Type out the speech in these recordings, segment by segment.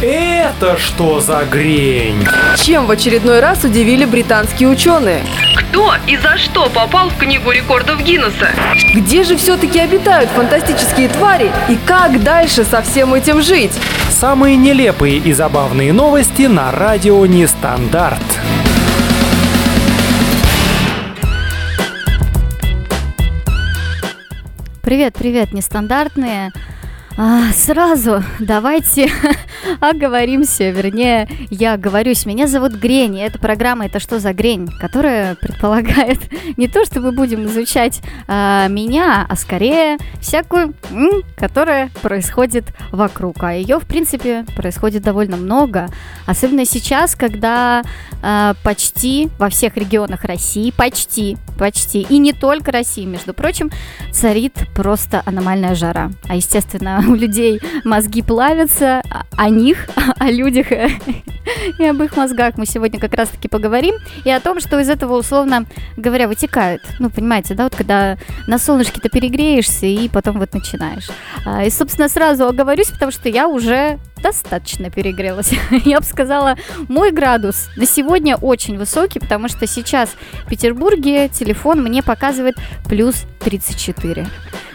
Это что за грень? Чем в очередной раз удивили британские ученые? Кто и за что попал в книгу рекордов Гиннесса? Где же все-таки обитают фантастические твари и как дальше со всем этим жить? Самые нелепые и забавные новости на радио Нестандарт. Привет, привет, нестандартные. А, сразу давайте оговоримся, вернее, я оговорюсь. Меня зовут Грень, и эта программа «Это что за Грень?», которая предполагает не то, что мы будем изучать а, меня, а скорее всякую, м, которая происходит вокруг. А ее, в принципе, происходит довольно много. Особенно сейчас, когда а, почти во всех регионах России, почти, почти, и не только России, между прочим, царит просто аномальная жара. А, естественно, у людей мозги плавятся, а- о них, о людях и об их мозгах мы сегодня как раз-таки поговорим, и о том, что из этого, условно говоря, вытекает. Ну, понимаете, да, вот когда на солнышке-то перегреешься, и потом вот начинаешь. А, И, собственно, сразу оговорюсь, потому что я уже достаточно перегрелась. Я бы сказала, мой градус на сегодня очень высокий, потому что сейчас в Петербурге телефон мне показывает плюс 34.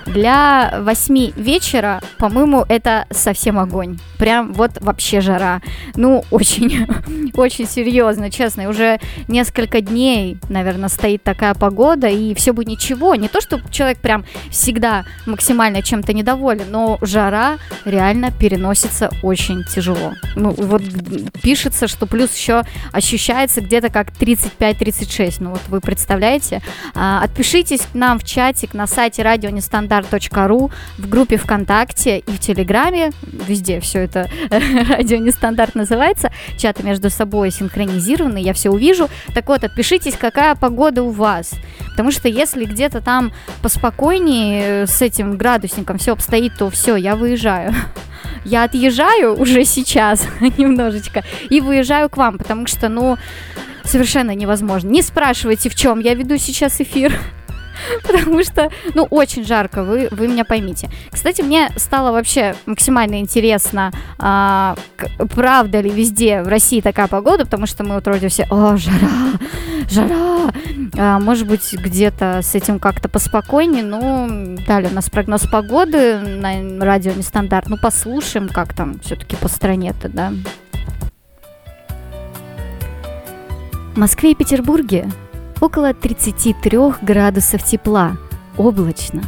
Для 8 вечера, по-моему, это совсем огонь. Прям вот вообще жара. Ну, очень, очень серьезно, честно. Уже несколько дней, наверное, стоит такая погода, и все бы ничего. Не то, что человек прям всегда максимально чем-то недоволен, но жара реально переносится очень тяжело. Ну, вот пишется, что плюс еще ощущается где-то как 35-36. Ну, вот вы представляете? А, Отпишитесь к нам в чатик на сайте радионестандарт.ру, в группе ВКонтакте и в Телеграме. Везде все это радио нестандарт называется. Чаты между собой синхронизированы, я все увижу. Так вот, отпишитесь, какая погода у вас. Потому что если где-то там поспокойнее э, с этим градусником все обстоит, то все, я выезжаю. Я отъезжаю уже сейчас немножечко и выезжаю к вам, потому что, ну, совершенно невозможно. Не спрашивайте, в чем я веду сейчас эфир. Потому что, ну, очень жарко, вы, вы меня поймите. Кстати, мне стало вообще максимально интересно, а, правда ли везде в России такая погода, потому что мы вот вроде все, о, жара, жара. А, может быть, где-то с этим как-то поспокойнее, ну, далее у нас прогноз погоды на радио нестандарт, ну, послушаем, как там все-таки по стране-то, да. В Москве и Петербурге около 33 градусов тепла, облачно.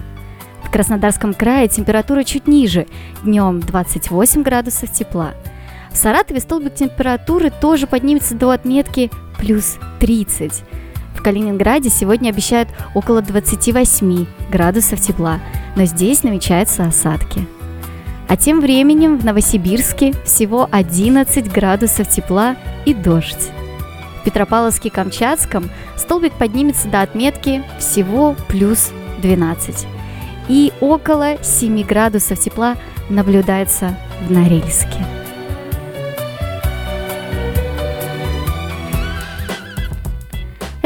В Краснодарском крае температура чуть ниже, днем 28 градусов тепла. В Саратове столбик температуры тоже поднимется до отметки плюс 30. В Калининграде сегодня обещают около 28 градусов тепла, но здесь намечаются осадки. А тем временем в Новосибирске всего 11 градусов тепла и дождь. Петропавловске-Камчатском столбик поднимется до отметки всего плюс 12. И около 7 градусов тепла наблюдается в Норильске.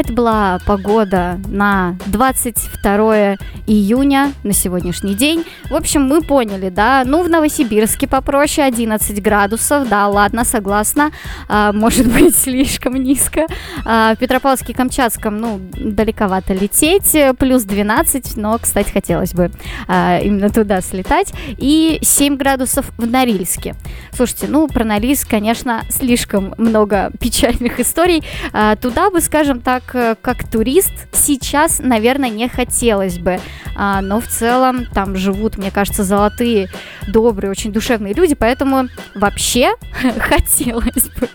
Это была погода на 22 июня на сегодняшний день. В общем, мы поняли, да, ну в Новосибирске попроще 11 градусов, да, ладно, согласна, А, может быть слишком низко. А, в Петропавловске-Камчатском, ну, далековато лететь, плюс 12, но, кстати, хотелось бы а, именно туда слетать. И 7 градусов в Норильске. Слушайте, ну, про Норильск, конечно, слишком много печальных историй. А, туда бы, скажем так, как турист сейчас, наверное, не хотелось бы. А, но в целом там живут, мне кажется, золотые, добрые, очень душевные люди, поэтому вообще хотелось бы.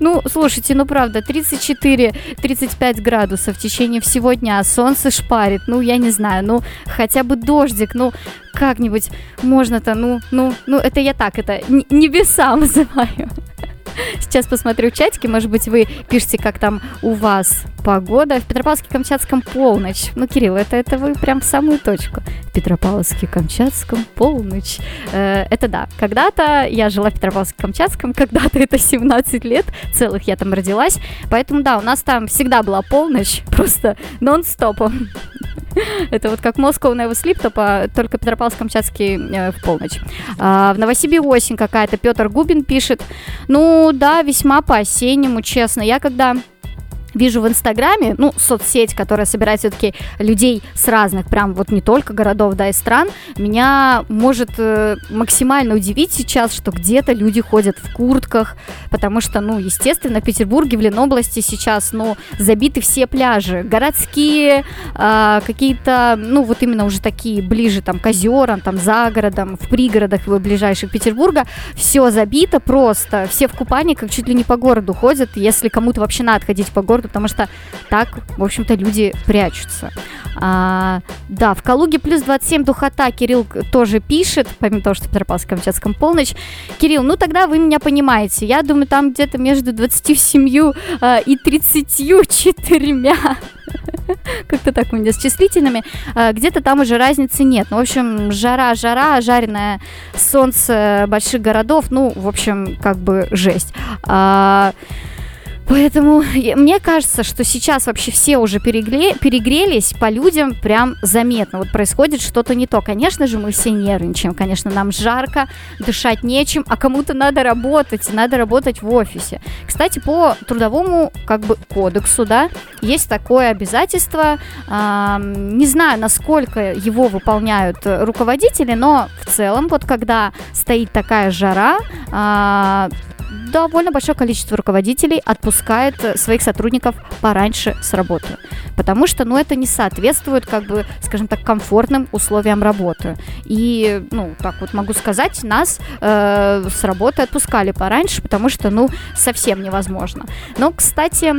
Ну, слушайте, ну правда, 34-35 градусов в течение всего дня, солнце шпарит, ну, я не знаю, ну, хотя бы дождик, ну, как-нибудь можно-то, ну, ну, ну, это я так, это небеса называю. Сейчас посмотрю чатики, может быть, вы пишете, как там у вас погода. В Петропавловске-Камчатском полночь. Ну, Кирилл, это, это вы прям в самую точку. В Петропавловске-Камчатском полночь. Э, это да. Когда-то я жила в Петропавловске-Камчатском, когда-то это 17 лет целых я там родилась. Поэтому, да, у нас там всегда была полночь, просто нон-стопом. Это вот как Moscow Never Sleep, только Петропавловск-Камчатский э, в полночь. А, в Новосибе осень какая-то. Петр Губин пишет. Ну да, весьма по-осеннему, честно. Я когда вижу в Инстаграме, ну, соцсеть, которая собирает все-таки людей с разных, прям вот не только городов, да, и стран, меня может э, максимально удивить сейчас, что где-то люди ходят в куртках, потому что, ну, естественно, в Петербурге, в Ленобласти сейчас, ну, забиты все пляжи, городские, э, какие-то, ну, вот именно уже такие ближе, там, к озерам, там, за городом, в пригородах ближайших Петербурга, все забито просто, все в купании, как чуть ли не по городу ходят, если кому-то вообще надо ходить по городу, потому что так, в общем-то, люди прячутся. А, да, в Калуге плюс 27 духота, Кирилл тоже пишет, помимо того, что в Петропавловске-Камчатском полночь. Кирилл, ну тогда вы меня понимаете. Я думаю, там где-то между 27 а, и 34. Как-то так у меня с числительными. А, где-то там уже разницы нет. Ну, в общем, жара, жара, жареное солнце больших городов. Ну, в общем, как бы жесть. А, Поэтому мне кажется, что сейчас вообще все уже перегре, перегрелись по людям прям заметно. Вот происходит что-то не то. Конечно же, мы все нервничаем. Конечно, нам жарко, дышать нечем, а кому-то надо работать, надо работать в офисе. Кстати, по трудовому как бы кодексу, да, есть такое обязательство. Э, не знаю, насколько его выполняют руководители, но в целом, вот когда стоит такая жара, э, довольно большое количество руководителей отпускает э, своих сотрудников пораньше с работы. Потому что, ну, это не соответствует, как бы, скажем так, комфортным условиям работы. И, ну, так вот могу сказать, нас э, с работы отпускали пораньше, потому что, ну, совсем невозможно. Но, кстати,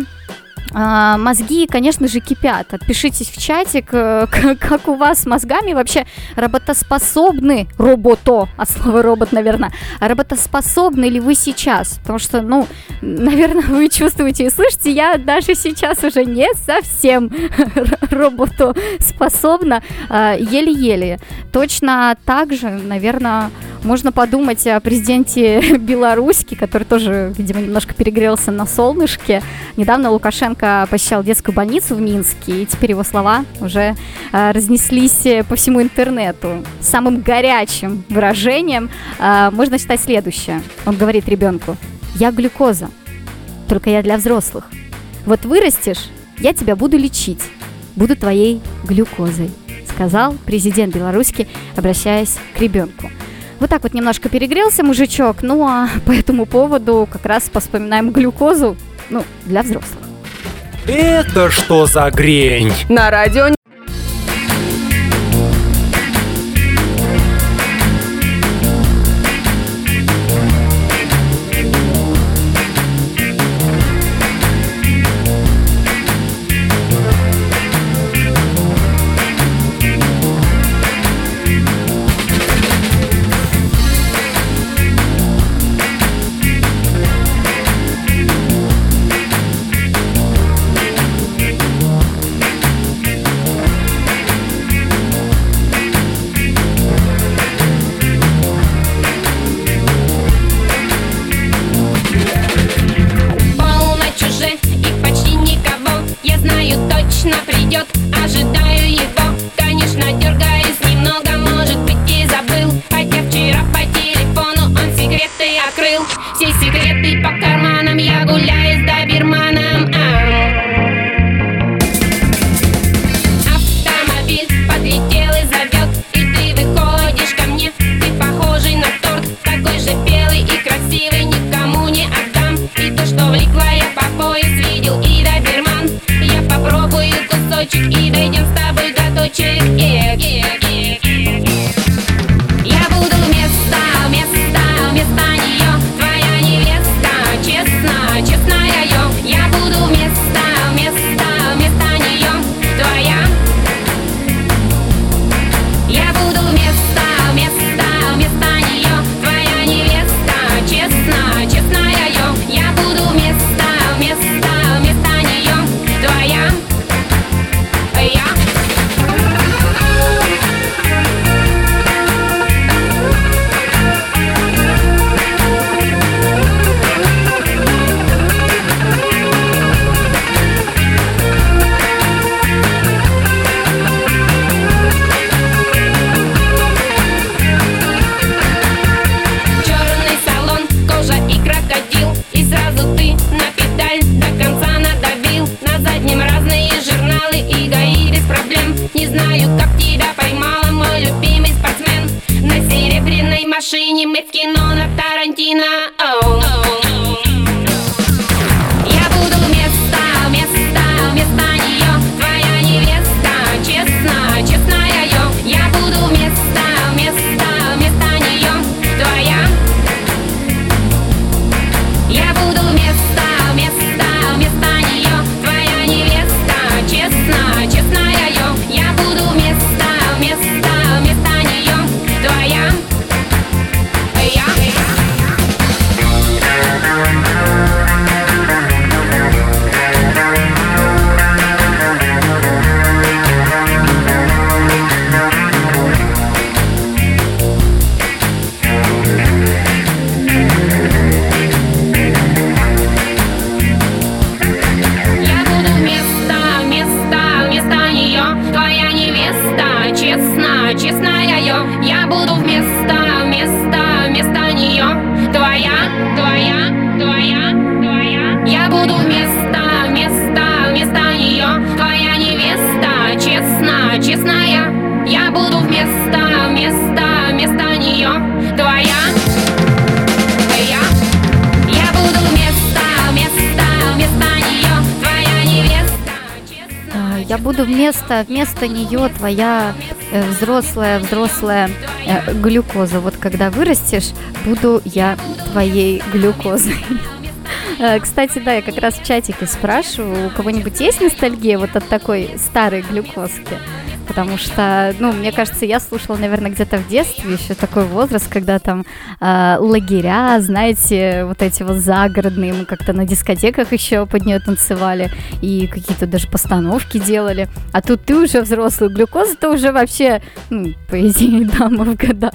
а, мозги, конечно же, кипят. Отпишитесь в чатик, э, как у вас с мозгами вообще работоспособны робото, от слова робот, наверное, работоспособны ли вы сейчас? Потому что, ну, наверное, вы чувствуете и слышите, я даже сейчас уже не совсем роботоспособна, а, еле-еле. Точно так же, наверное, можно подумать о президенте Беларуси, который тоже, видимо, немножко перегрелся на солнышке. Недавно Лукашенко посещал детскую больницу в Минске, и теперь его слова уже э, разнеслись по всему интернету. Самым горячим выражением э, можно считать следующее. Он говорит ребенку, я глюкоза, только я для взрослых. Вот вырастешь, я тебя буду лечить, буду твоей глюкозой, сказал президент Беларуси, обращаясь к ребенку. Вот так вот немножко перегрелся мужичок, ну а по этому поводу как раз поспоминаем глюкозу, ну, для взрослых. Это что за грень? На радио честная я Я буду вместо, вместо, вместо нее Твоя, твоя, твоя, твоя. Я буду вместо, вместо, вместо нее Твоя невеста, честно, честная. Я буду вместо, вместо, вместо нее Твоя я, я буду вместо, вместо, вместо нее Твоя невеста, честно Я буду вместо, вместо нее твоя взрослая, взрослая э, глюкоза. Вот когда вырастешь, буду я твоей глюкозой. Э, Кстати, да, я как раз в чатике спрашиваю, у кого-нибудь есть ностальгия вот от такой старой глюкозки? Потому что, ну, мне кажется, я слушала, наверное, где-то в детстве еще такой возраст, когда там э, лагеря, знаете, вот эти вот загородные, мы как-то на дискотеках еще под нее танцевали и какие-то даже постановки делали. А тут ты уже взрослый, глюкоза-то уже вообще, ну, по идее, дама в годах.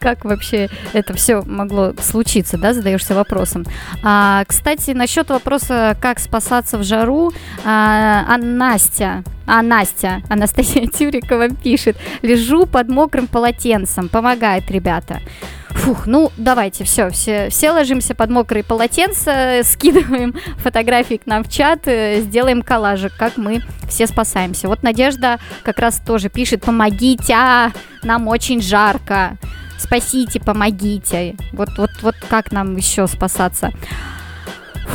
Как вообще это все могло случиться, да, задаешься вопросом. А, кстати, насчет вопроса, как спасаться в жару, а, а Настя, а Настя, Анастасия Тюрикова пишет, лежу под мокрым полотенцем, помогает, ребята. Фух, ну давайте, все, все, все ложимся под мокрые полотенца, скидываем фотографии к нам в чат, э, сделаем коллажик, как мы все спасаемся. Вот Надежда как раз тоже пишет, помогите, а, нам очень жарко, спасите, помогите. Вот, вот, вот как нам еще спасаться?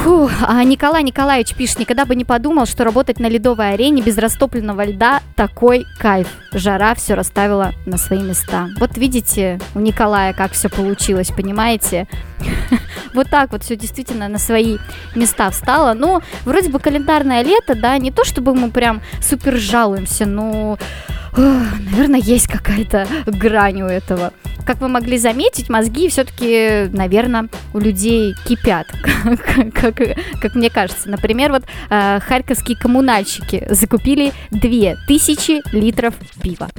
Фу, а Николай Николаевич пишет, никогда бы не подумал, что работать на ледовой арене без растопленного льда такой кайф. Жара все расставила на свои места. Вот видите у Николая, как все получилось, понимаете? Вот так вот все действительно на свои места встало. Ну, вроде бы календарное лето, да, не то чтобы мы прям супер жалуемся, но, наверное, есть какая-то грань у этого. Как вы могли заметить, мозги все-таки, наверное, у людей кипят, как, как, как мне кажется. Например, вот э, харьковские коммунальщики закупили 2000 литров пива.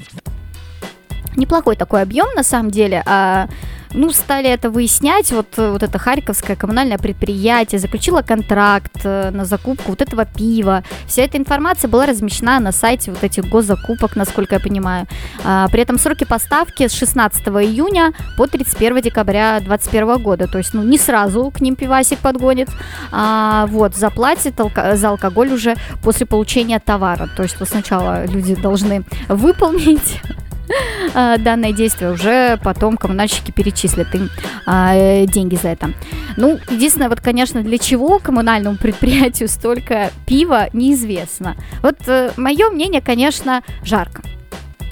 Неплохой такой объем, на самом деле. А, ну, стали это выяснять. Вот, э, вот это Харьковское коммунальное предприятие заключило контракт э, на закупку вот этого пива. Вся эта информация была размещена на сайте вот этих госзакупок, насколько я понимаю. А, при этом сроки поставки с 16 июня по 31 декабря 2021 года. То есть, ну, не сразу к ним пивасик подгонит. А, вот, заплатит алко- за алкоголь уже после получения товара. То есть, вот сначала люди должны выполнить данное действие, уже потом коммунальщики перечислят им а, э, деньги за это. Ну, единственное, вот, конечно, для чего коммунальному предприятию столько пива, неизвестно. Вот мое мнение, конечно, жарко.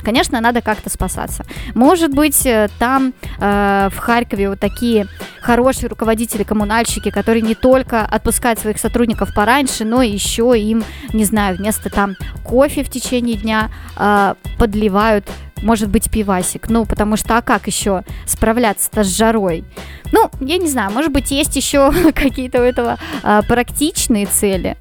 Конечно, надо как-то спасаться. Может быть, э, там э, в Харькове вот такие хорошие руководители, коммунальщики, которые не только отпускают своих сотрудников пораньше, но еще им, не знаю, вместо там кофе в течение дня э, подливают может быть, пивасик. Ну, потому что, а как еще справляться-то с жарой? Ну, я не знаю, может быть, есть еще какие-то у этого а, практичные цели.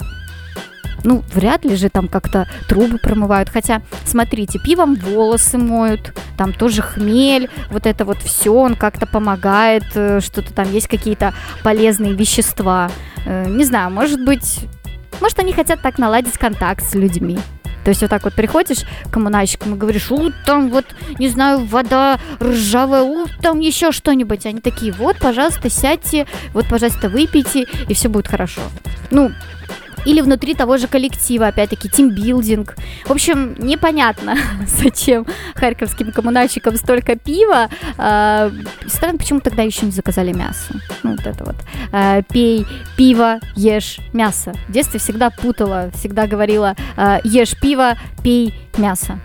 Ну, вряд ли же там как-то трубы промывают. Хотя, смотрите, пивом волосы моют, там тоже хмель, вот это вот все, он как-то помогает, э, что-то там есть какие-то полезные вещества. Э, Не знаю, может быть, может, они хотят так наладить контакт с людьми. То есть вот так вот приходишь к коммунальщикам и говоришь, у, там вот, не знаю, вода ржавая, у, там еще что-нибудь. Они такие, вот, пожалуйста, сядьте, вот, пожалуйста, выпейте, и все будет хорошо. Ну, или внутри того же коллектива, опять-таки, тимбилдинг. В общем, непонятно, зачем харьковским коммунальщикам столько пива. А, странно, почему тогда еще не заказали мясо. Ну, вот это вот. А, пей пиво, ешь мясо. В детстве всегда путала, всегда говорила, а, ешь пиво, пей мясо.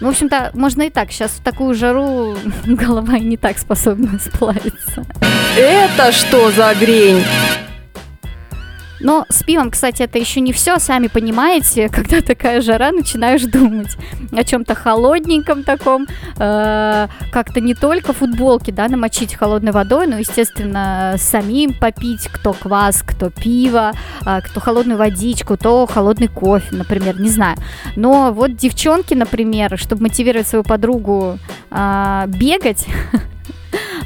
Ну, в общем-то, можно и так. Сейчас в такую жару голова и не так способна сплавиться. Это что за грень? Но с пивом, кстати, это еще не все. Сами понимаете, когда такая жара, начинаешь думать о чем-то холодненьком таком. Э, как-то не только футболки, да, намочить холодной водой, но, естественно, самим попить, кто квас, кто пиво, э, кто холодную водичку, то холодный кофе, например, не знаю. Но вот девчонки, например, чтобы мотивировать свою подругу э, бегать,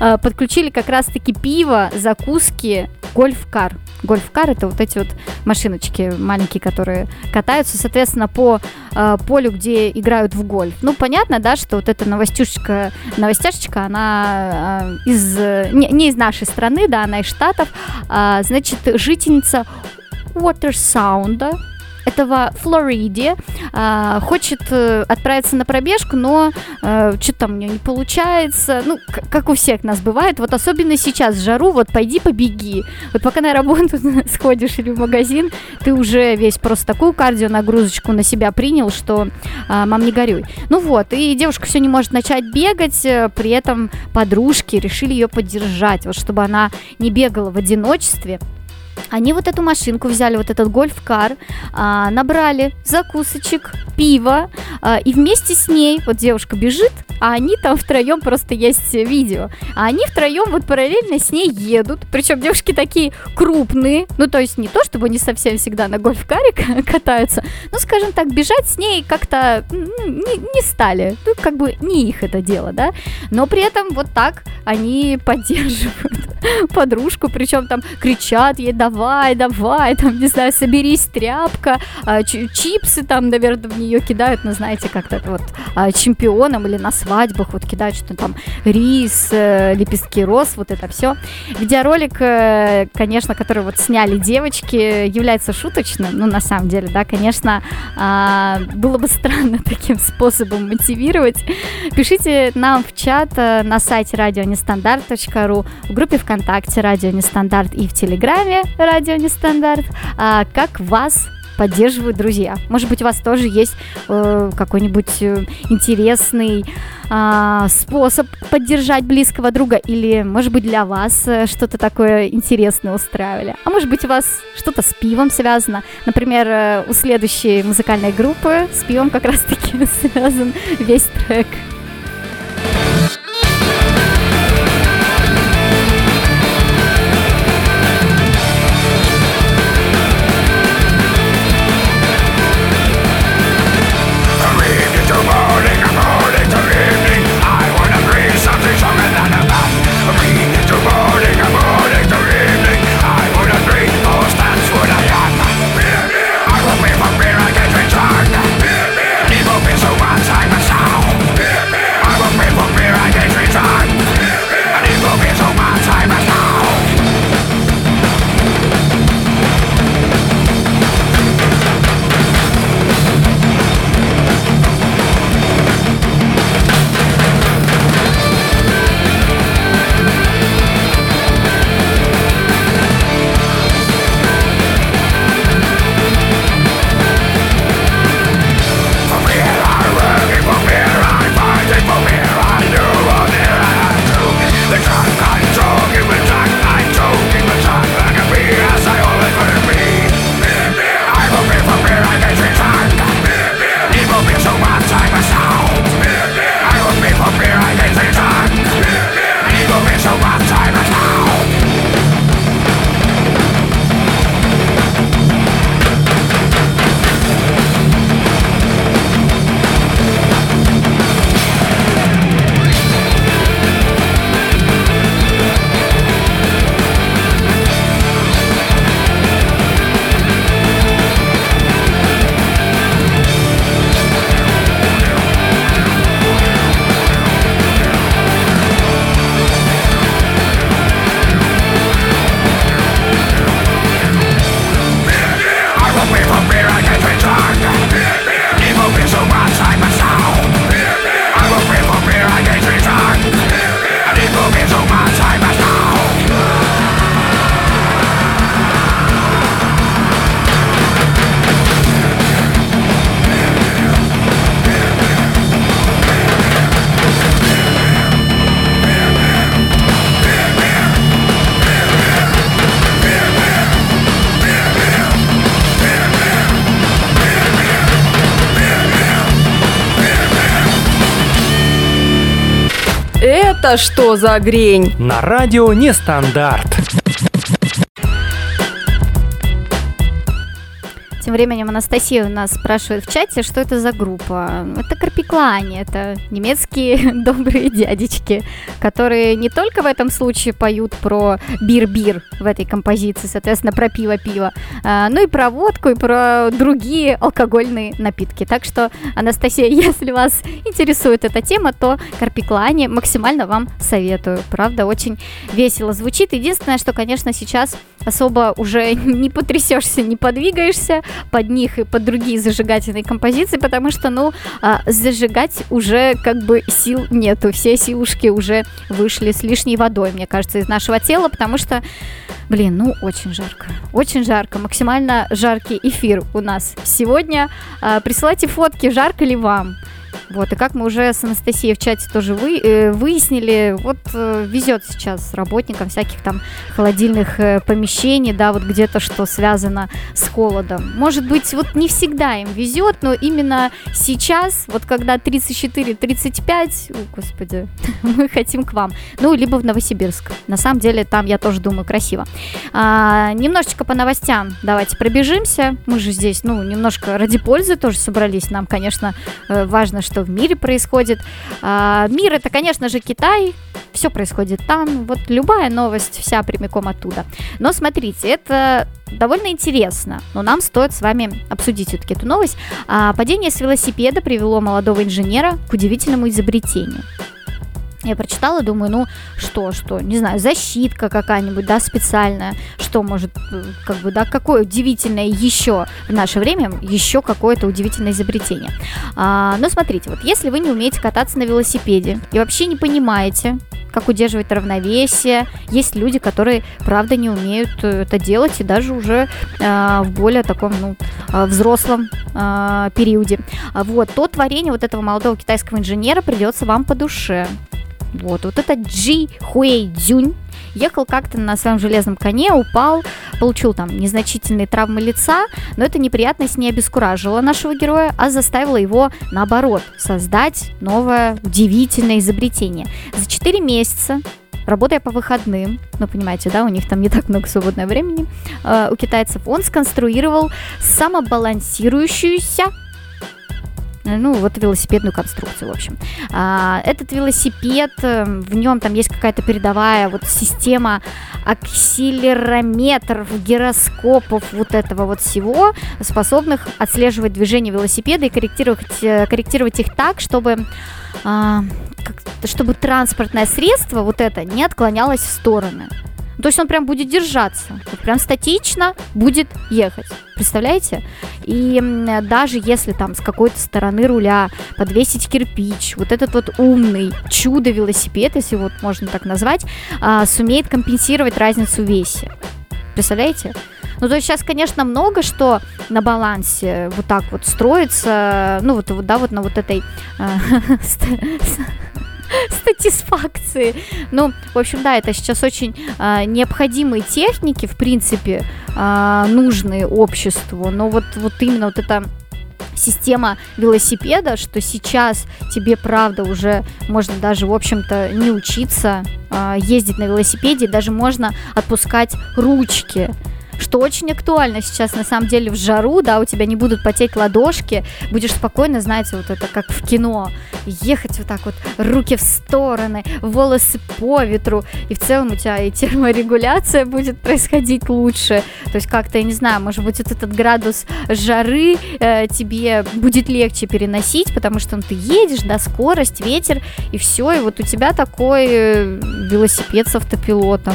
э, подключили как раз-таки пиво, закуски, гольф-кар. Гольф-кар это вот эти вот машиночки маленькие, которые катаются, соответственно, по э, полю, где играют в гольф. Ну, понятно, да, что вот эта новостюшечка, новостяшечка, она э, из, не, не из нашей страны, да, она из Штатов. А, значит, жительница Уотерсаунда, этого Флориде а, хочет э, отправиться на пробежку, но э, что-то там у нее не получается. Ну, как у всех нас бывает. Вот особенно сейчас в жару, вот пойди побеги. Вот пока на работу сходишь или в магазин, ты уже весь просто такую кардио нагрузочку на себя принял, что а, мам не горюй. Ну вот, и девушка все не может начать бегать, э, при этом подружки решили ее поддержать, вот чтобы она не бегала в одиночестве. Они вот эту машинку взяли, вот этот гольф-кар, а, набрали закусочек, пиво, а, и вместе с ней, вот девушка бежит, а они там втроем, просто есть видео, а они втроем вот параллельно с ней едут, причем девушки такие крупные, ну то есть не то, чтобы они совсем всегда на гольф-каре катаются, ну скажем так, бежать с ней как-то ну, не, не стали, ну как бы не их это дело, да, но при этом вот так они поддерживают подружку, причем там кричат ей, давай, давай, там, не знаю, соберись, тряпка, а, чипсы там, наверное, в нее кидают, ну, знаете, как-то вот а, чемпионам или на свадьбах вот кидают что-то там, рис, э, лепестки роз, вот это все. Видеоролик, э, конечно, который вот сняли девочки, является шуточным, ну, на самом деле, да, конечно, а, было бы странно таким способом мотивировать. Пишите нам в чат э, на сайте радионестандарт.ру, в группе ВКонтакте Радио Нестандарт и в Телеграме Радио Нестандарт, а, как вас поддерживают друзья. Может быть, у вас тоже есть э, какой-нибудь э, интересный а, способ поддержать близкого друга, или, может быть, для вас э, что-то такое интересное устраивали. А может быть, у вас что-то с пивом связано. Например, э, у следующей музыкальной группы с пивом как раз-таки связан весь трек. Это что за грень? На радио Нестандарт. Тем временем Анастасия у нас спрашивает в чате, что это за группа. Это Карпиклани, это немецкие добрые дядечки, которые не только в этом случае поют про бир-бир в этой композиции, соответственно, про пиво-пиво, а, но и про водку, и про другие алкогольные напитки. Так что, Анастасия, если вас интересует эта тема, то Карпиклани максимально вам советую. Правда, очень весело звучит. Единственное, что, конечно, сейчас особо уже не потрясешься, не подвигаешься, под них и под другие зажигательные композиции, потому что, ну, а, зажигать уже как бы сил нету, все силушки уже вышли с лишней водой, мне кажется, из нашего тела, потому что, блин, ну, очень жарко, очень жарко, максимально жаркий эфир у нас сегодня. А, присылайте фотки, жарко ли вам? Вот, и как мы уже с Анастасией в чате тоже вы, э, выяснили, вот э, везет сейчас работникам всяких там холодильных э, помещений, да, вот где-то что связано с холодом. Может быть, вот не всегда им везет, но именно сейчас, вот когда 34-35, о, господи, мы хотим к вам. Ну, либо в Новосибирск. На самом деле, там, я тоже думаю, красиво. А, немножечко по новостям давайте пробежимся. Мы же здесь, ну, немножко ради пользы тоже собрались. Нам, конечно, э, важно, что в мире происходит. А, мир это, конечно же, Китай. Все происходит там. Вот любая новость вся прямиком оттуда. Но смотрите, это довольно интересно, но нам стоит с вами обсудить все-таки эту новость. А, падение с велосипеда привело молодого инженера к удивительному изобретению. Я прочитала, думаю, ну что, что, не знаю, защитка какая-нибудь, да, специальная, что может, э, как бы, да, какое удивительное еще в наше время, еще какое-то удивительное изобретение. А, но смотрите, вот если вы не умеете кататься на велосипеде и вообще не понимаете, как удерживать равновесие. Есть люди, которые, правда, не умеют э, это делать и даже уже э, в более таком, ну, э, взрослом э, периоде. Вот, то творение вот этого молодого китайского инженера придется вам по душе. Вот, вот это Джи Хуэй Дзюнь ехал как-то на своем железном коне, упал, получил там незначительные травмы лица, но эта неприятность не обескуражила нашего героя, а заставила его, наоборот, создать новое удивительное изобретение. За 4 месяца работая по выходным, ну, понимаете, да, у них там не так много свободного времени, э, у китайцев, он сконструировал самобалансирующуюся ну, вот велосипедную конструкцию, в общем. А, этот велосипед, э, в нем там есть какая-то передовая вот система акселерометров, гироскопов, вот этого вот всего, способных отслеживать движение велосипеда и корректировать, э, корректировать их так, чтобы а, чтобы транспортное средство вот это не отклонялось в стороны. То есть он прям будет держаться, прям статично будет ехать. Представляете? И даже если там с какой-то стороны руля подвесить кирпич, вот этот вот умный чудо-велосипед, если вот можно так назвать, а, сумеет компенсировать разницу в весе. Представляете? Ну, то есть сейчас, конечно, много что на балансе вот так вот строится, ну, вот, да, вот на вот этой э, статисфакции. Ну, в общем, да, это сейчас очень э, необходимые техники, в принципе, э, нужные обществу. Но вот, вот именно вот это система велосипеда, что сейчас тебе, правда, уже можно даже, в общем-то, не учиться э, ездить на велосипеде, даже можно отпускать ручки что очень актуально сейчас, на самом деле, в жару, да, у тебя не будут потеть ладошки, будешь спокойно, знаете, вот это как в кино, ехать вот так вот, руки в стороны, волосы по ветру, и в целом у тебя и терморегуляция будет происходить лучше, то есть как-то, я не знаю, может быть, вот этот градус жары э, тебе будет легче переносить, потому что ну, ты едешь, да, скорость, ветер, и все, и вот у тебя такой э, велосипед с автопилотом.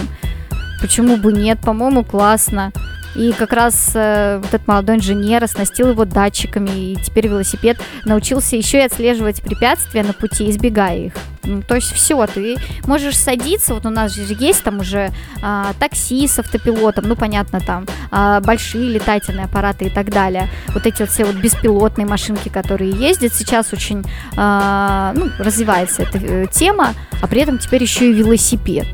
Почему бы нет? По-моему, классно. И как раз э, вот этот молодой инженер оснастил его датчиками, и теперь велосипед научился еще и отслеживать препятствия на пути, избегая их. Ну, то есть все, ты можешь садиться, вот у нас же есть там уже а, такси с автопилотом, ну понятно там, а, большие летательные аппараты и так далее. Вот эти вот все вот беспилотные машинки, которые ездят, сейчас очень а, ну, развивается эта э, тема, а при этом теперь еще и велосипед.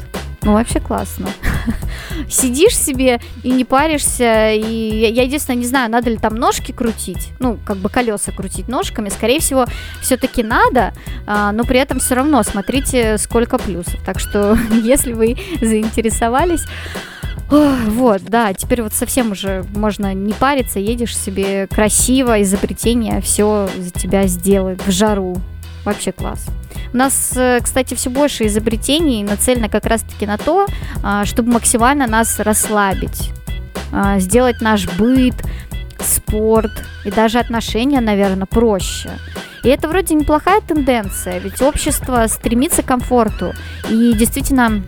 Ну, вообще классно. сидишь себе и не паришься. И я, единственное не знаю, надо ли там ножки крутить, ну, как бы колеса крутить ножками. Скорее всего, все-таки надо, а, но при этом все равно смотрите, сколько плюсов. Так что, если вы заинтересовались, вот, да, теперь вот совсем уже можно не париться, едешь себе красиво, изобретение все за тебя сделает в жару. Вообще класс. У нас, э, кстати, все больше изобретений нацелено как раз-таки на то, а, чтобы максимально нас расслабить, а, сделать наш быт, спорт и даже отношения, наверное, проще. И это вроде неплохая тенденция, ведь общество стремится к комфорту и действительно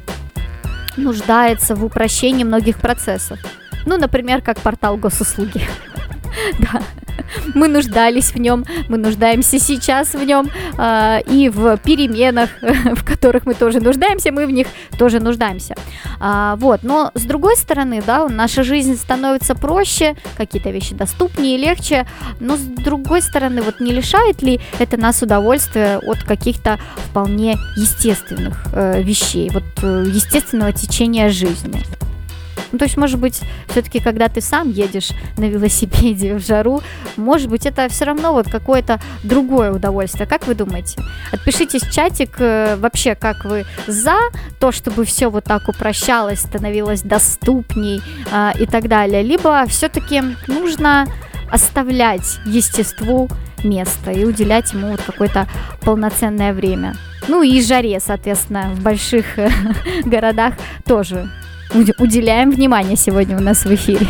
нуждается в упрощении многих процессов. Ну, например, как портал госуслуги. Да, мы нуждались в нем, мы нуждаемся сейчас в нем, э, и в переменах, в которых мы тоже нуждаемся, мы в них тоже нуждаемся. А, вот, но с другой стороны, да, наша жизнь становится проще, какие-то вещи доступнее, легче, но с другой стороны, вот не лишает ли это нас удовольствия от каких-то вполне естественных э, вещей, вот э, естественного течения жизни? Ну, то есть, может быть, все-таки, когда ты сам едешь на велосипеде в жару, может быть, это все равно вот какое-то другое удовольствие. Как вы думаете? Отпишитесь в чатик э, вообще, как вы за то, чтобы все вот так упрощалось, становилось доступней э, и так далее. Либо все-таки нужно оставлять естеству место и уделять ему вот какое-то полноценное время. Ну и жаре, соответственно, в больших э, городах тоже уделяем внимание сегодня у нас в эфире.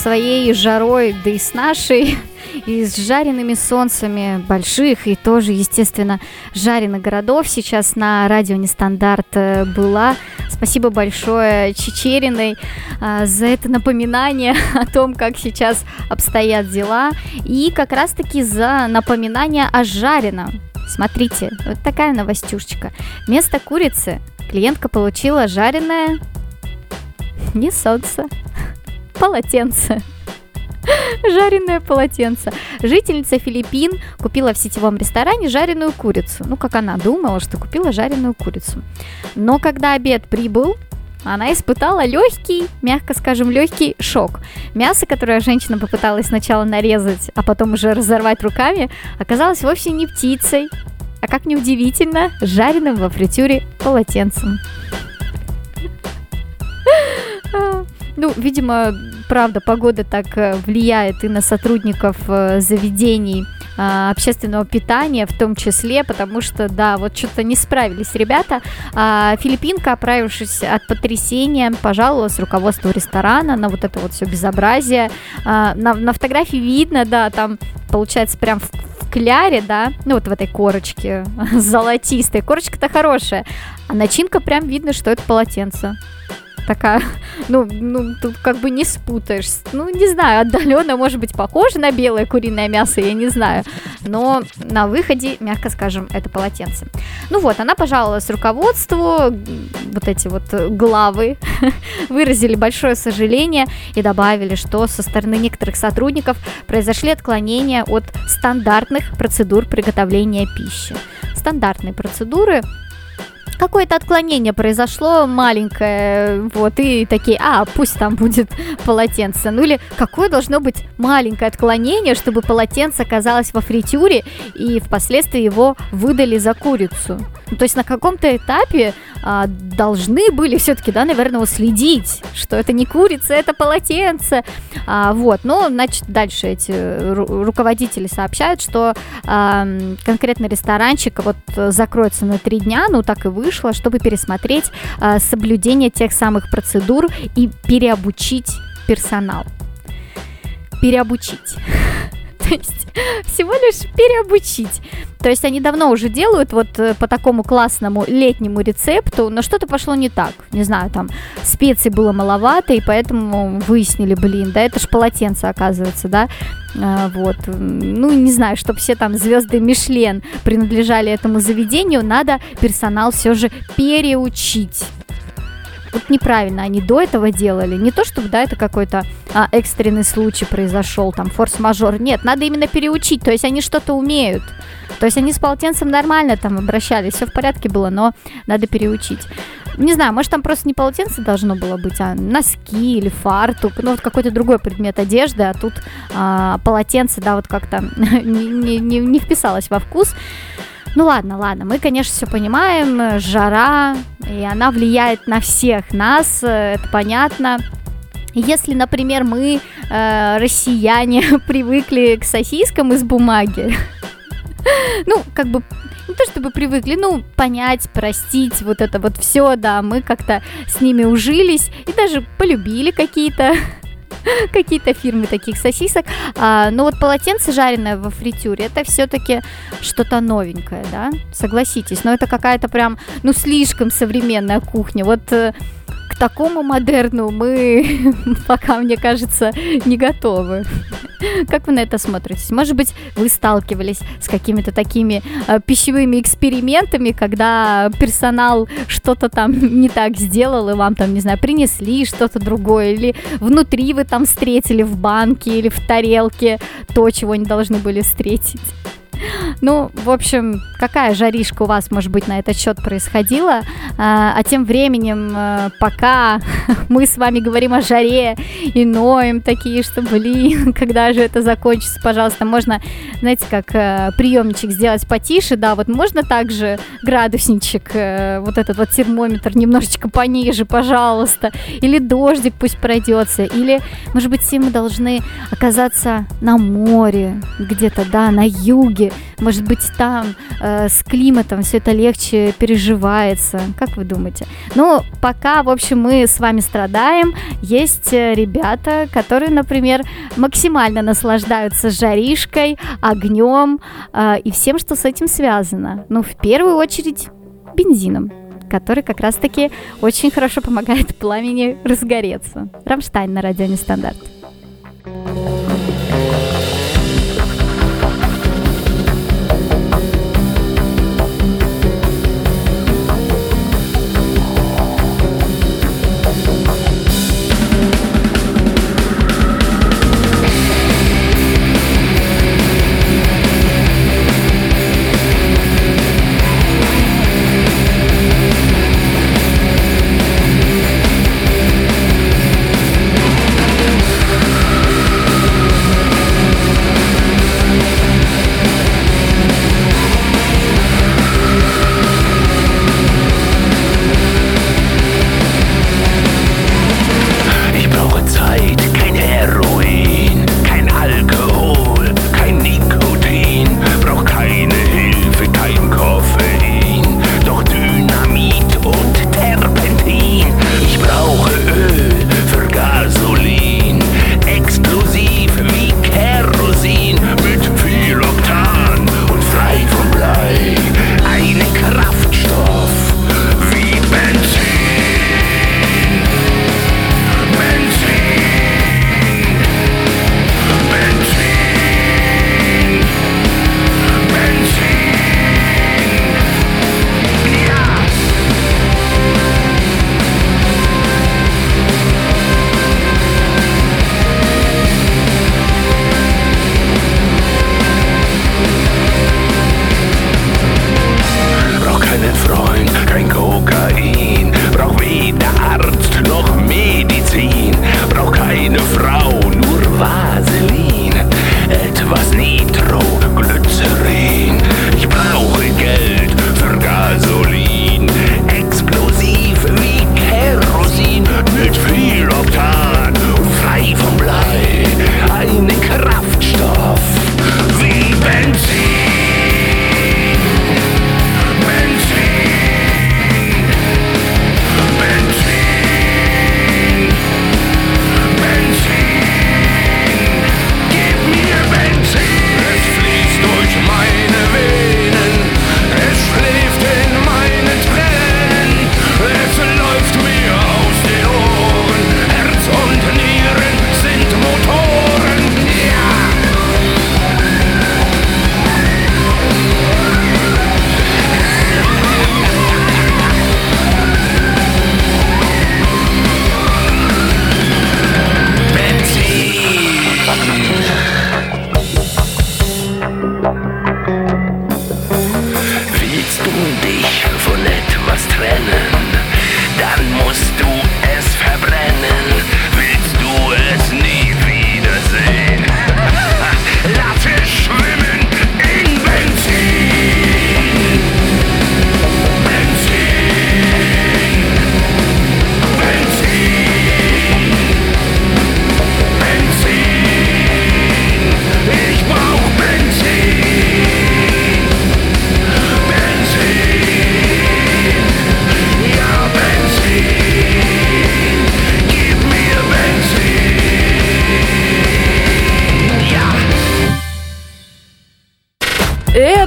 Своей жарой, да и с нашей, и с жареными солнцами больших и тоже, естественно, жареных городов сейчас на радио Нестандарт э, была. Спасибо большое Чечериной а, за это напоминание о том, как сейчас обстоят дела, и как раз-таки за напоминание о жареном. Смотрите, вот такая новостюшечка. Вместо курицы клиентка получила жареное не солнце, полотенце. Жареное полотенце. Жительница Филиппин купила в сетевом ресторане жареную курицу. Ну, как она думала, что купила жареную курицу. Но когда обед прибыл, она испытала легкий, мягко скажем, легкий шок. Мясо, которое женщина попыталась сначала нарезать, а потом уже разорвать руками, оказалось вовсе не птицей, а как неудивительно, жареным во фритюре полотенцем. Ну, видимо, правда, погода так э, влияет и на сотрудников э, заведений а, общественного питания в том числе, потому что, да, вот что-то не справились ребята. А, филиппинка, оправившись от потрясения, пожаловалась руководству ресторана на вот это вот все безобразие. А, на, на фотографии видно, да, там получается прям в, в кляре, да, ну вот в этой корочке золотистой. Корочка-то хорошая, а начинка прям видно, что это полотенце такая, ну, ну, тут как бы не спутаешь. Ну, не знаю, отдаленно, может быть, похоже на белое куриное мясо, я не знаю. Но на выходе, мягко скажем, это полотенце. Ну вот, она пожаловалась руководству, вот эти вот главы выразили большое сожаление и добавили, что со стороны некоторых сотрудников произошли отклонения от стандартных процедур приготовления пищи. Стандартные процедуры какое-то отклонение произошло маленькое, вот, и такие, а, пусть там будет полотенце. Ну или какое должно быть маленькое отклонение, чтобы полотенце оказалось во фритюре и впоследствии его выдали за курицу. Ну, то есть на каком-то этапе а, должны были все-таки, да, наверное, уследить, что это не курица, это полотенце. А, вот, но, значит, дальше эти ру- руководители сообщают, что а, конкретно ресторанчик вот закроется на три дня, ну так и вышло, чтобы пересмотреть а, соблюдение тех самых процедур и переобучить персонал. Переобучить. Есть всего лишь переобучить. То есть они давно уже делают вот э, по такому классному летнему рецепту, но что-то пошло не так. Не знаю, там специй было маловато, и поэтому выяснили, блин, да это ж полотенце оказывается, да. А, вот, ну не знаю, чтобы все там звезды Мишлен принадлежали этому заведению, надо персонал все же переучить вот неправильно они до этого делали. Не то, чтобы, да, это какой-то а, экстренный случай произошел, там, форс-мажор. Нет, надо именно переучить, то есть они что-то умеют. То есть они с полотенцем нормально там обращались, все в порядке было, но надо переучить. Не знаю, может там просто не полотенце должно было быть, а носки или фартук, ну вот какой-то другой предмет одежды, а тут а, полотенце, да, вот как-то не, не, не вписалось во вкус. Ну ладно, ладно, мы, конечно, все понимаем, жара, и она влияет на всех нас, это понятно. Если, например, мы, э, россияне, привыкли к сосискам из бумаги, ну, как бы не то чтобы привыкли, ну, понять, простить, вот это вот все, да, мы как-то с ними ужились и даже полюбили какие-то какие-то фирмы таких сосисок. А, но вот полотенце жареное во фритюре, это все-таки что-то новенькое, да? Согласитесь. Но это какая-то прям, ну, слишком современная кухня. Вот э, такому модерну мы пока, мне кажется, не готовы. Как вы на это смотрите? Может быть, вы сталкивались с какими-то такими э, пищевыми экспериментами, когда персонал что-то там не так сделал, и вам там, не знаю, принесли что-то другое, или внутри вы там встретили в банке или в тарелке то, чего не должны были встретить. Ну, в общем, какая жаришка у вас, может быть, на этот счет происходила? А, а тем временем, э, пока мы с вами говорим о жаре и ноем такие, что, блин, когда же это закончится, пожалуйста, можно, знаете, как э, приемничек сделать потише, да, вот можно также градусничек, э, вот этот вот термометр немножечко пониже, пожалуйста, или дождик пусть пройдется, или, может быть, все мы должны оказаться на море, где-то, да, на юге, Может быть, там э, с климатом все это легче переживается. Как вы думаете? Ну, пока, в общем, мы с вами страдаем, есть э, ребята, которые, например, максимально наслаждаются жаришкой, огнем э, и всем, что с этим связано. Ну, в первую очередь, бензином который как раз-таки очень хорошо помогает пламени разгореться. Рамштайн на радио Нестандарт.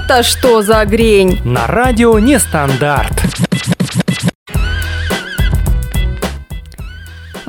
Это что за грень? На радио Нестандарт.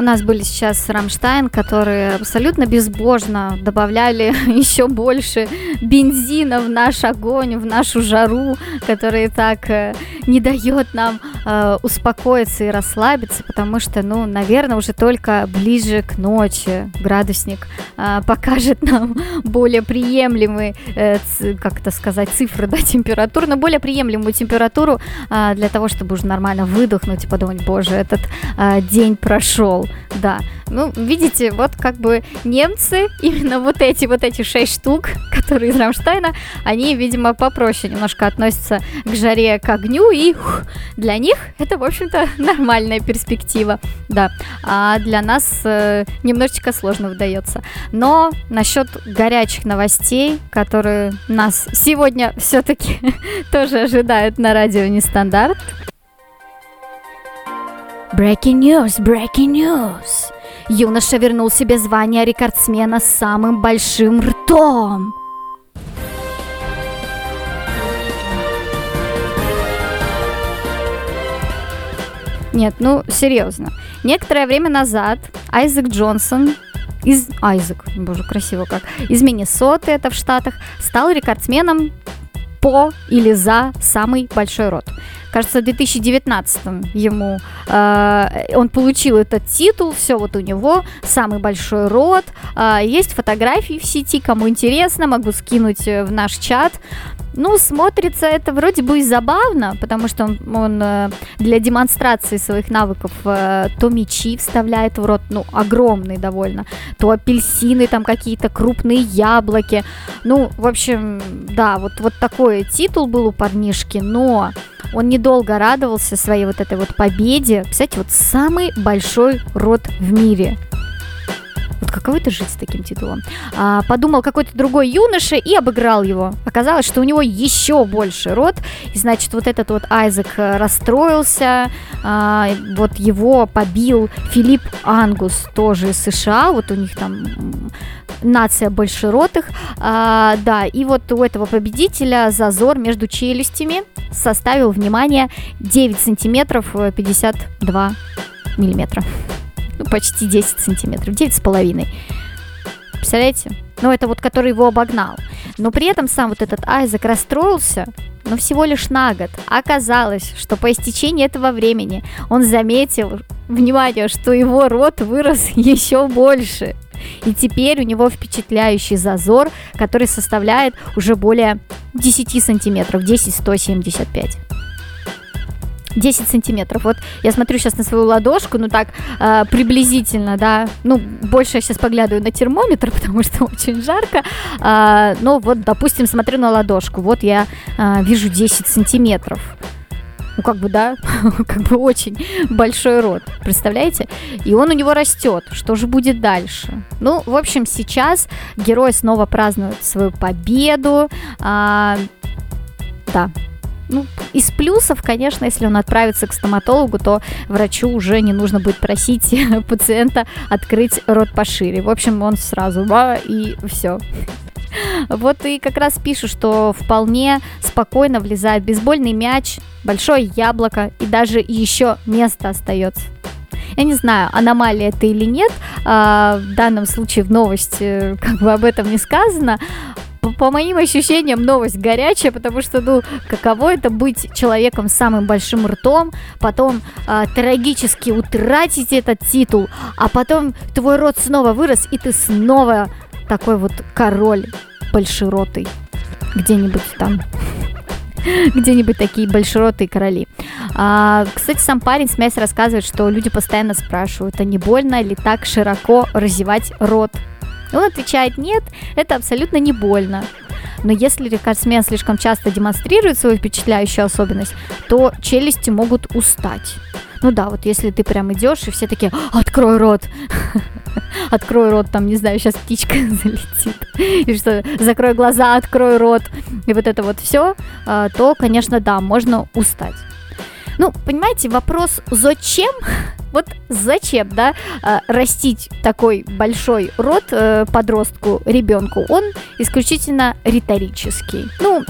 Нас были сейчас Рамштайн, которые абсолютно безбожно добавляли еще больше бензина в наш огонь, в нашу жару, который так э, не дает нам э, успокоиться и расслабиться, потому что, ну, наверное, уже только ближе к ночи градусник э, покажет нам более приемлемый, э, как это сказать, цифры, да, температуру, но более приемлемую температуру э, для того, чтобы уже нормально выдохнуть и подумать, боже, этот э, день прошел. Да, Ну, видите, вот как бы немцы, именно вот эти вот эти шесть штук, которые из Рамштайна, они, видимо, попроще немножко относятся к жаре, к огню, и ух, для них это, в общем-то, нормальная перспектива, да. А для нас э, немножечко сложно выдается. Но насчет горячих новостей, которые нас сегодня все-таки тоже ожидают на радио Нестандарт. Breaking news, breaking news. Юноша вернул себе звание рекордсмена с самым большим ртом. Нет, ну серьезно. Некоторое время назад Айзек Джонсон из Айзек, боже, красиво как, из Миннесоты, это в Штатах, стал рекордсменом по или за самый большой рот. Кажется, в 2019 ему э, он получил этот титул, все вот у него, самый большой рот. Э, есть фотографии в сети, кому интересно, могу скинуть э, в наш чат. Ну, смотрится это вроде бы и забавно, потому что он, он э, для демонстрации своих навыков э, то мечи вставляет в рот, ну, огромный довольно, то апельсины, там какие-то крупные яблоки. Ну, в общем, да, вот, вот такой титул был у парнишки, но он недолго радовался своей вот этой вот победе. Кстати, вот самый большой рот в мире. Вот каково это жить с таким титулом? А, подумал какой-то другой юноша и обыграл его. Оказалось, что у него еще больше рот. И значит, вот этот вот Айзек э, расстроился. А, вот его побил Филипп Ангус, тоже из США. Вот у них там нация большеротых. А, да, и вот у этого победителя зазор между челюстями составил, внимание, 9 сантиметров 52 миллиметра ну, почти 10 сантиметров, 9,5. Представляете? Ну, это вот который его обогнал. Но при этом сам вот этот Айзек расстроился, но всего лишь на год. Оказалось, что по истечении этого времени он заметил, внимание, что его рот вырос еще больше. И теперь у него впечатляющий зазор, который составляет уже более 10 сантиметров, 10 175. 10 сантиметров. Вот я смотрю сейчас на свою ладошку, ну так э, приблизительно, да. Ну, больше я сейчас поглядываю на термометр, потому что очень жарко. Э, но вот, допустим, смотрю на ладошку. Вот я э, вижу 10 сантиметров. Ну, как бы, да, как бы очень большой рот, представляете? И он у него растет. Что же будет дальше? Ну, в общем, сейчас герой снова празднует свою победу. А, да, ну, из плюсов, конечно, если он отправится к стоматологу, то врачу уже не нужно будет просить пациента открыть рот пошире. В общем, он сразу ба и все. Вот и как раз пишут, что вполне спокойно влезает бейсбольный мяч, большое яблоко и даже еще место остается. Я не знаю, аномалия это или нет, а, в данном случае в новости как бы об этом не сказано, по, моим ощущениям, новость горячая, потому что, ну, каково это быть человеком с самым большим ртом, потом э, трагически утратить этот титул, а потом твой рот снова вырос, и ты снова такой вот король большеротый. Где-нибудь там. Где-нибудь такие большеротые короли. А, кстати, сам парень смесь рассказывает, что люди постоянно спрашивают, а не больно ли так широко разевать рот он отвечает, нет, это абсолютно не больно. Но если рекордсмен слишком часто демонстрирует свою впечатляющую особенность, то челюсти могут устать. Ну да, вот если ты прям идешь, и все такие, открой рот, открой рот, там, не знаю, сейчас птичка залетит, и что, закрой глаза, открой рот, и вот это вот все, а, то, конечно, да, можно устать. Ну, понимаете, вопрос «зачем?» Вот зачем, да, а, растить такой большой рот э, подростку, ребенку, он исключительно риторический. Ну,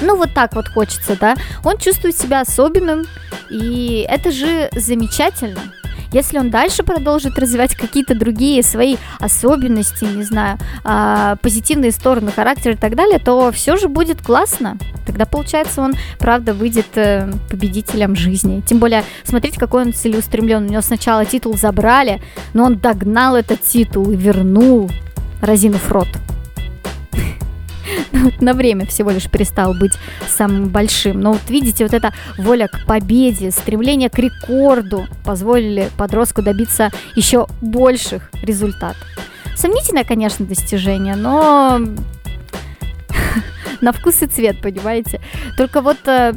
ну вот так вот хочется, да. Он чувствует себя особенным, и это же замечательно. Если он дальше продолжит развивать какие-то другие свои особенности, не знаю, а, позитивные стороны характера и так далее, то все же будет классно. Тогда, получается, он, правда, выйдет э, победителем жизни. Тем более, смотрите, какой он целеустремлен. У него сначала титул забрали, но он догнал этот титул и вернул, разинув рот. на время всего лишь перестал быть самым большим. Но вот видите, вот эта воля к победе, стремление к рекорду позволили подростку добиться еще больших результатов. Сомнительное, конечно, достижение, но на вкус и цвет, понимаете. Только вот э,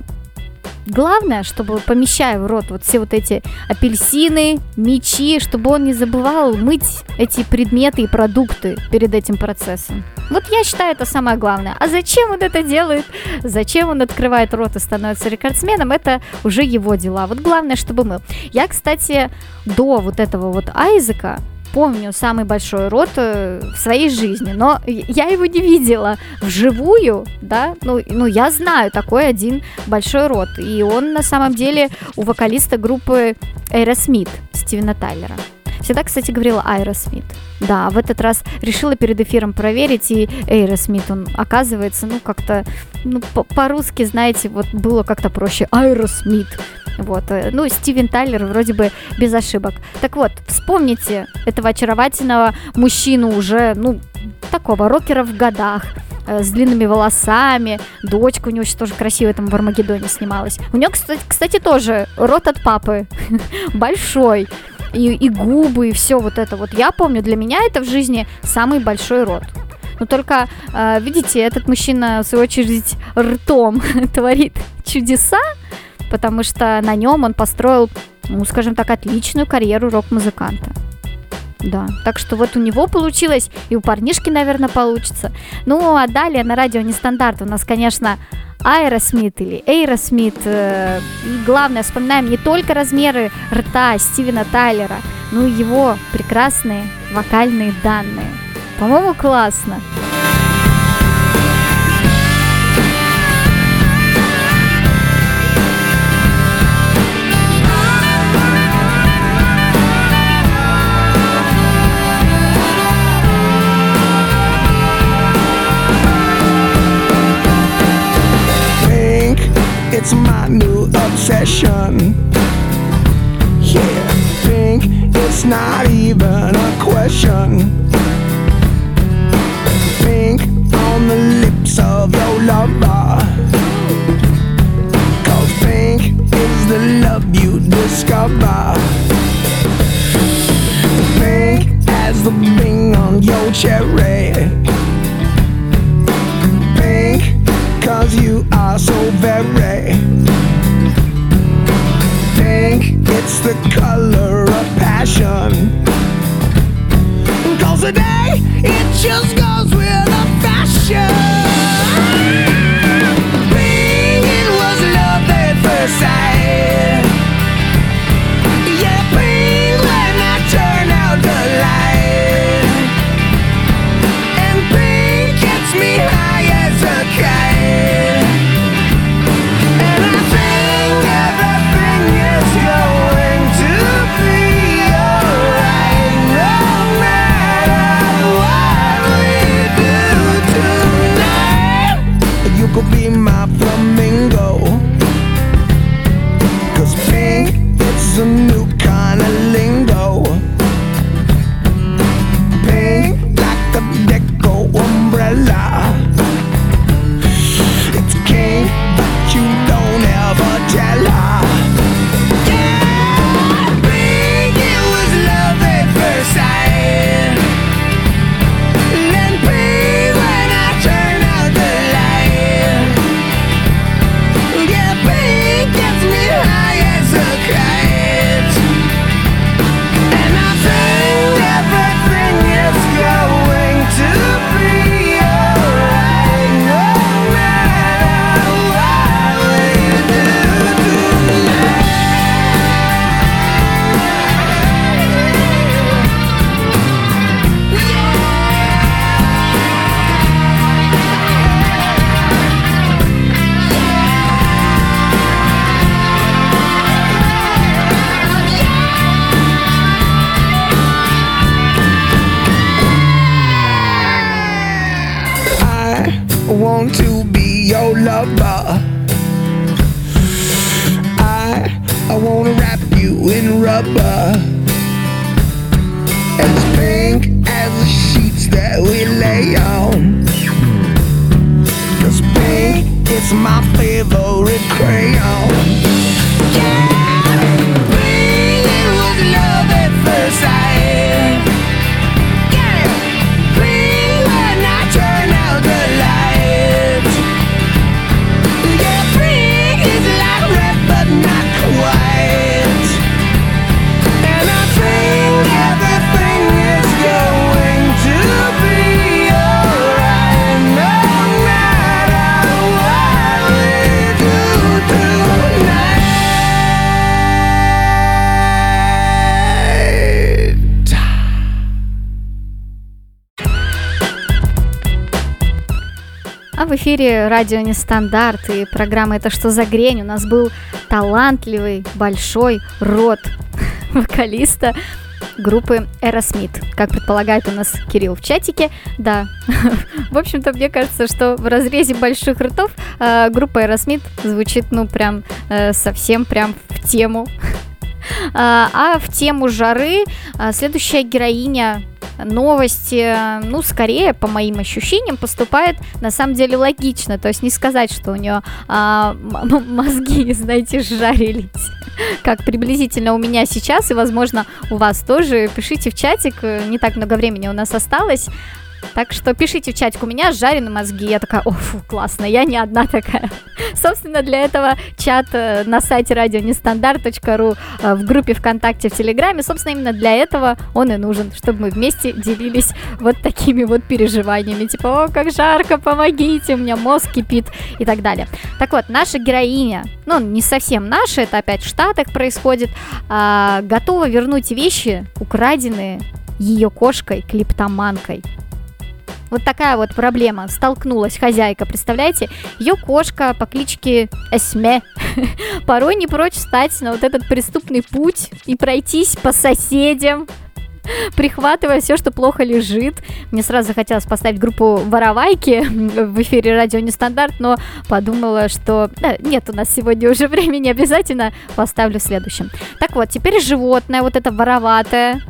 главное, чтобы помещая в рот вот все вот эти апельсины, мечи, чтобы он не забывал мыть эти предметы и продукты перед этим процессом. Вот я считаю, это самое главное. А зачем он это делает? Зачем он открывает рот и становится рекордсменом? Это уже его дела. Вот главное, чтобы мыл. Я, кстати, до вот этого вот Айзека помню самый большой рот э, в своей жизни, но я его не видела вживую, да, ну, ну я знаю такой один большой рот, и он на самом деле у вокалиста группы Aerosmith Стивена Тайлера. Всегда, кстати, говорила Аэросмит. Да, в этот раз решила перед эфиром проверить, и Aerosmith, он оказывается, ну, как-то, ну, по-русски, знаете, вот было как-то проще. Aerosmith. Вот. э, Ну, Стивен Тайлер вроде бы без ошибок. Так вот, вспомните этого очаровательного мужчину уже, ну, такого рокера в годах, э, с длинными волосами, дочка у него еще тоже красивая там в Армагеддоне снималась. У него, кстати, кстати тоже рот от папы большой, и, и губы, и все вот это вот. Я помню, для меня это в жизни самый большой рот. Но только, э, видите, этот мужчина, в свою очередь, ртом творит чудеса, потому что на нем он построил, ну, скажем так, отличную карьеру рок-музыканта. Да, так что вот у него получилось, и у парнишки, наверное, получится. Ну, а далее на радио нестандарт у нас, конечно, Аэросмит или Эйросмит. Э, и главное, вспоминаем не только размеры рта Стивена Тайлера, но и его прекрасные вокальные данные. По-моему, классно. think it's my new obsession. Yeah, think it's not even a question. Think on the lips of your lover. Cause pink is the love you discover. Pink as the bing on your cherry the color of passion. Cause today, it just goes with the fashion could be my flamingo. Cause pink is a new в эфире радио Нестандарт и программа «Это что за грень?» У нас был талантливый, большой род вокалиста группы Aerosmith. Как предполагает у нас Кирилл в чатике, да. В общем-то, мне кажется, что в разрезе больших ртов э, группа Aerosmith звучит, ну, прям э, совсем прям в тему. А а в тему жары а, следующая героиня новости, ну, скорее, по моим ощущениям, поступает на самом деле логично. То есть не сказать, что у нее а, мозги, знаете, жарились, как приблизительно у меня сейчас, и, возможно, у вас тоже. Пишите в чатик, э, не так много времени у нас осталось. Так что пишите в чатик, у меня жарены мозги. Я такая, о, фу, классно, я не одна такая. Собственно, для этого чат э, на сайте радионестандарт.ру э, в группе ВКонтакте, в Телеграме, собственно, именно для этого он и нужен, чтобы мы вместе делились вот такими вот переживаниями, типа, о, как жарко, помогите, у меня мозг кипит и так далее. Так вот, наша героиня, ну, не совсем наша, это опять в Штатах происходит, а, готова вернуть вещи, украденные ее кошкой, клиптоманкой. Вот такая вот проблема. Столкнулась хозяйка, представляете? Ее кошка по кличке Эсме порой не прочь встать на вот этот преступный путь и пройтись по соседям, прихватывая все, что плохо лежит. Мне сразу захотелось поставить группу «Воровайки» в эфире «Радио Нестандарт», но подумала, что нет у нас сегодня уже времени, обязательно поставлю в следующем. Так вот, теперь животное, вот это вороватое,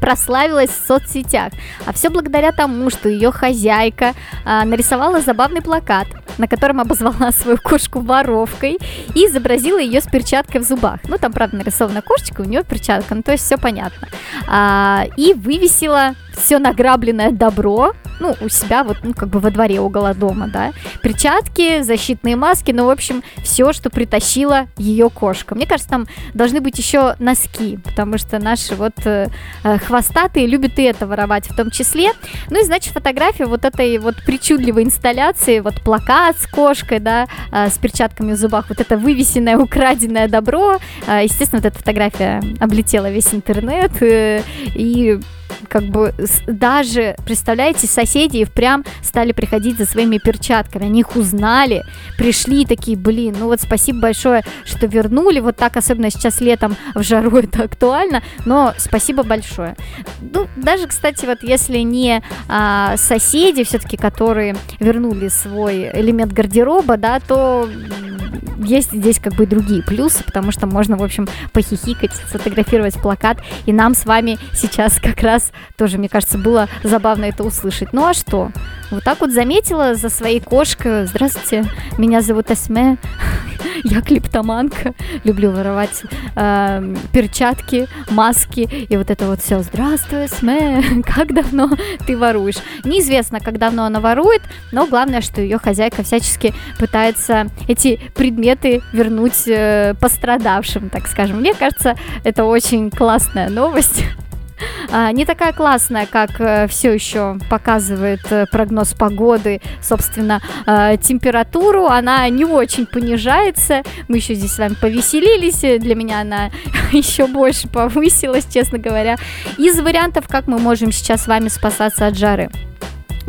прославилась в соцсетях. А все благодаря тому, что ее хозяйка а, нарисовала забавный плакат, на котором обозвала свою кошку воровкой и изобразила ее с перчаткой в зубах. Ну, там, правда, нарисована кошечка, у нее перчатка, ну, то есть все понятно. А, и вывесила все награбленное добро, ну, у себя вот, ну, как бы во дворе около дома, да. Перчатки, защитные маски, ну, в общем, все, что притащила ее кошка. Мне кажется, там должны быть еще носки, потому что наши вот э, э, хвостатые любят и это воровать в том числе. Ну и, значит, фотография вот этой вот причудливой инсталляции, вот плакат с кошкой, да, э, с перчатками в зубах, вот это вывесенное, украденное добро. Э, естественно, вот эта фотография облетела весь интернет, э, и как бы даже, представляете, соседи и впрямь стали приходить за своими перчатками, они их узнали, пришли такие, блин, ну вот спасибо большое, что вернули, вот так, особенно сейчас летом в жару это актуально, но спасибо большое. Ну, даже, кстати, вот если не а, соседи все-таки, которые вернули свой элемент гардероба, да, то есть здесь как бы другие плюсы, потому что можно, в общем, похихикать, сфотографировать плакат, и нам с вами сейчас как раз тоже, мне кажется, было забавно это услышать. Ну а что? Вот так вот заметила за своей кошкой. Здравствуйте, меня зовут Эсме, я клиптоманка, люблю воровать э, перчатки, маски и вот это вот все. Здравствуй, Эсме, как давно ты воруешь? Неизвестно, как давно она ворует, но главное, что ее хозяйка всячески пытается эти предметы вернуть э, пострадавшим, так скажем. Мне кажется, это очень классная новость. А, не такая классная, как все еще показывает э, прогноз погоды, собственно, э, температуру. Она не очень понижается. Мы еще здесь с вами повеселились. э, Для меня она еще больше повысилась, честно говоря. Из вариантов, как мы можем сейчас с вами спасаться от жары.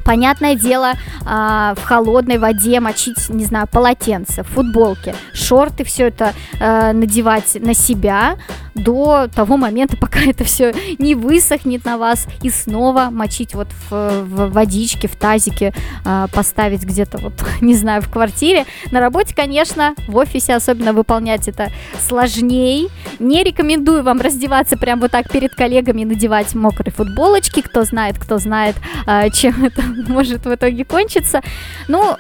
Понятное дело, а, в холодной воде мочить, не знаю, полотенце, футболки, шорты, все это э, надевать на себя до того момента, пока это все не высохнет на вас, и снова мочить вот в, в водичке, в тазике, а, поставить где-то вот, не знаю, в квартире. На работе, конечно, в офисе особенно выполнять это сложнее. Не рекомендую вам раздеваться прям вот так перед коллегами, надевать мокрые футболочки. Кто знает, кто знает, а, чем это может в итоге кончиться. Ну,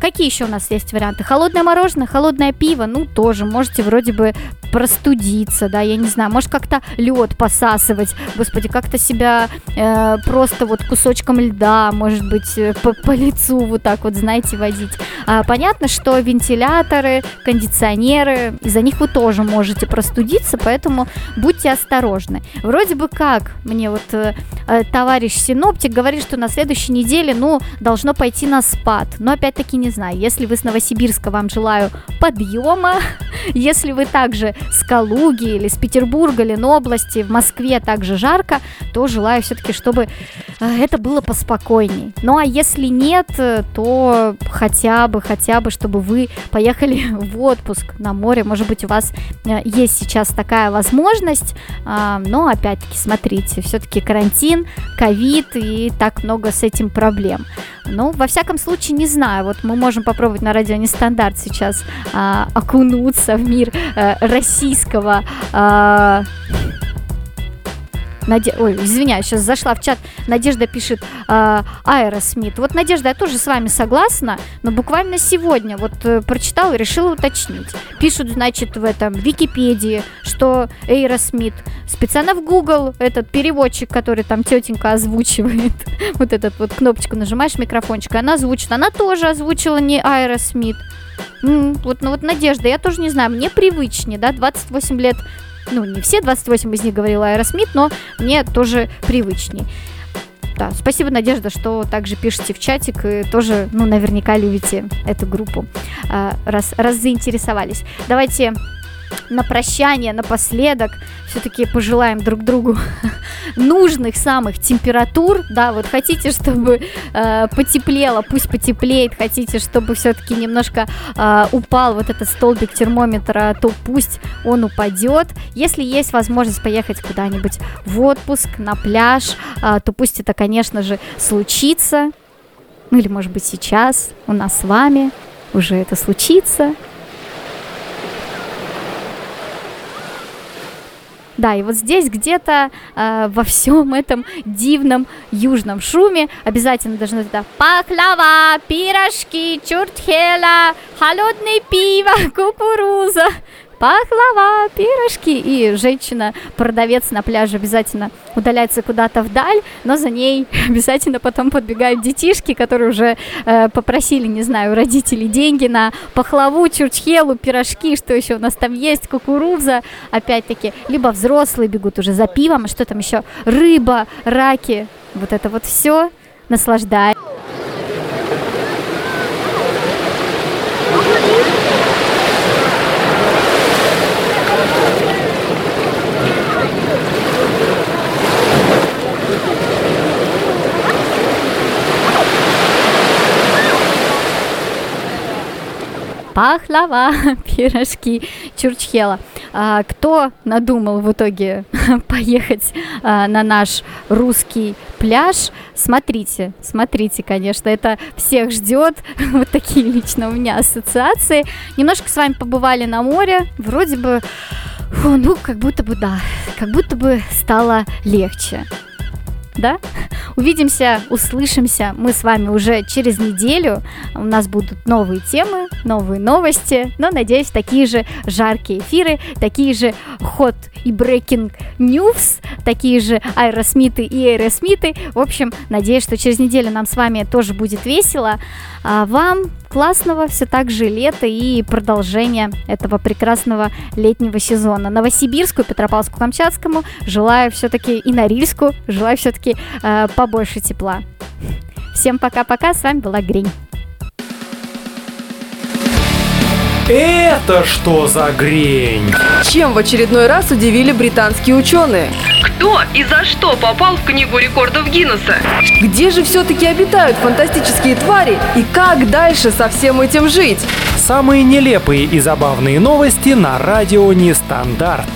Какие еще у нас есть варианты? Холодное мороженое, холодное пиво, ну тоже можете вроде бы простудиться, да, я не знаю, может как-то лед посасывать, господи, как-то себя э, просто вот кусочком льда, может быть, э, по, по лицу вот так вот, знаете, водить. А, понятно, что вентиляторы, кондиционеры, из-за них вы тоже можете простудиться, поэтому будьте осторожны. Вроде бы как, мне вот э, э, товарищ синоптик говорит, что на следующей неделе, ну, должно пойти на спад, но опять-таки не знаю, если вы с Новосибирска, вам желаю подъема, если вы также с Калуги или с Петербурга, Ленобласти, в Москве также жарко, то желаю все-таки, чтобы э, это было поспокойней. Ну а если нет, э, то хотя бы, хотя бы, чтобы вы поехали в отпуск на море. Может быть, у вас э, есть сейчас такая возможность, а, но опять-таки, смотрите, все-таки карантин, ковид и так много с этим проблем. Ну, во всяком случае, не знаю. Вот мы можем попробовать на радио Нестандарт сейчас а, окунуться в мир а, российского а, Наде... Ой, извиняюсь, сейчас зашла в чат. Надежда пишет э, Аэросмит. Вот, Надежда, я тоже с вами согласна, но буквально сегодня вот э, прочитала и решила уточнить. Пишут, значит, в этом Википедии, что Аэросмит. Специально в Google этот переводчик, который там тетенька озвучивает, вот этот вот кнопочку нажимаешь, микрофончик, она озвучит. Она тоже озвучила не Аэросмит. Вот, ну вот Надежда, я тоже не знаю, мне привычнее, да, 28 лет ну, не все 28 из них говорила Аэросмит, но мне тоже привычней. Да, спасибо, Надежда, что также пишете в чатик и тоже, ну, наверняка любите эту группу, а, раз, раз заинтересовались. Давайте на прощание, напоследок, все-таки пожелаем друг другу нужных самых температур, да, вот хотите, чтобы э, потеплело, пусть потеплеет, хотите, чтобы все-таки немножко э, упал вот этот столбик термометра, то пусть он упадет. Если есть возможность поехать куда-нибудь в отпуск, на пляж, э, то пусть это, конечно же, случится. Ну или, может быть, сейчас у нас с вами уже это случится. Да, и вот здесь где-то э, во всем этом дивном южном шуме обязательно должно это пахлава, пирожки, чуртхела, холодное пиво, кукуруза, пахлава, пирожки. И женщина-продавец на пляже обязательно удаляется куда-то вдаль, но за ней обязательно потом подбегают детишки, которые уже э, попросили, не знаю, у родителей деньги на пахлаву, чурчхелу, пирожки, что еще у нас там есть, кукуруза, опять-таки. Либо взрослые бегут уже за пивом, что там еще, рыба, раки, вот это вот все. Наслаждай. Пахлава, пирожки, чурчхела. А, кто надумал в итоге поехать а, на наш русский пляж, смотрите, смотрите, конечно, это всех ждет. Вот такие лично у меня ассоциации. Немножко с вами побывали на море, вроде бы, фу, ну, как будто бы, да, как будто бы стало легче да? Увидимся, услышимся мы с вами уже через неделю. У нас будут новые темы, новые новости, но, надеюсь, такие же жаркие эфиры, такие же ход и брейкинг news, такие же аэросмиты и аэросмиты. В общем, надеюсь, что через неделю нам с вами тоже будет весело. А вам классного все так же лета и продолжения этого прекрасного летнего сезона. Новосибирску, Петропавловску-Камчатскому желаю все-таки и Норильску желаю все-таки э, побольше тепла. Всем пока-пока, с вами была Гринь. Это что за грень? Чем в очередной раз удивили британские ученые? Кто и за что попал в Книгу рекордов Гиннесса? Где же все-таки обитают фантастические твари и как дальше со всем этим жить? Самые нелепые и забавные новости на радио Нестандарт.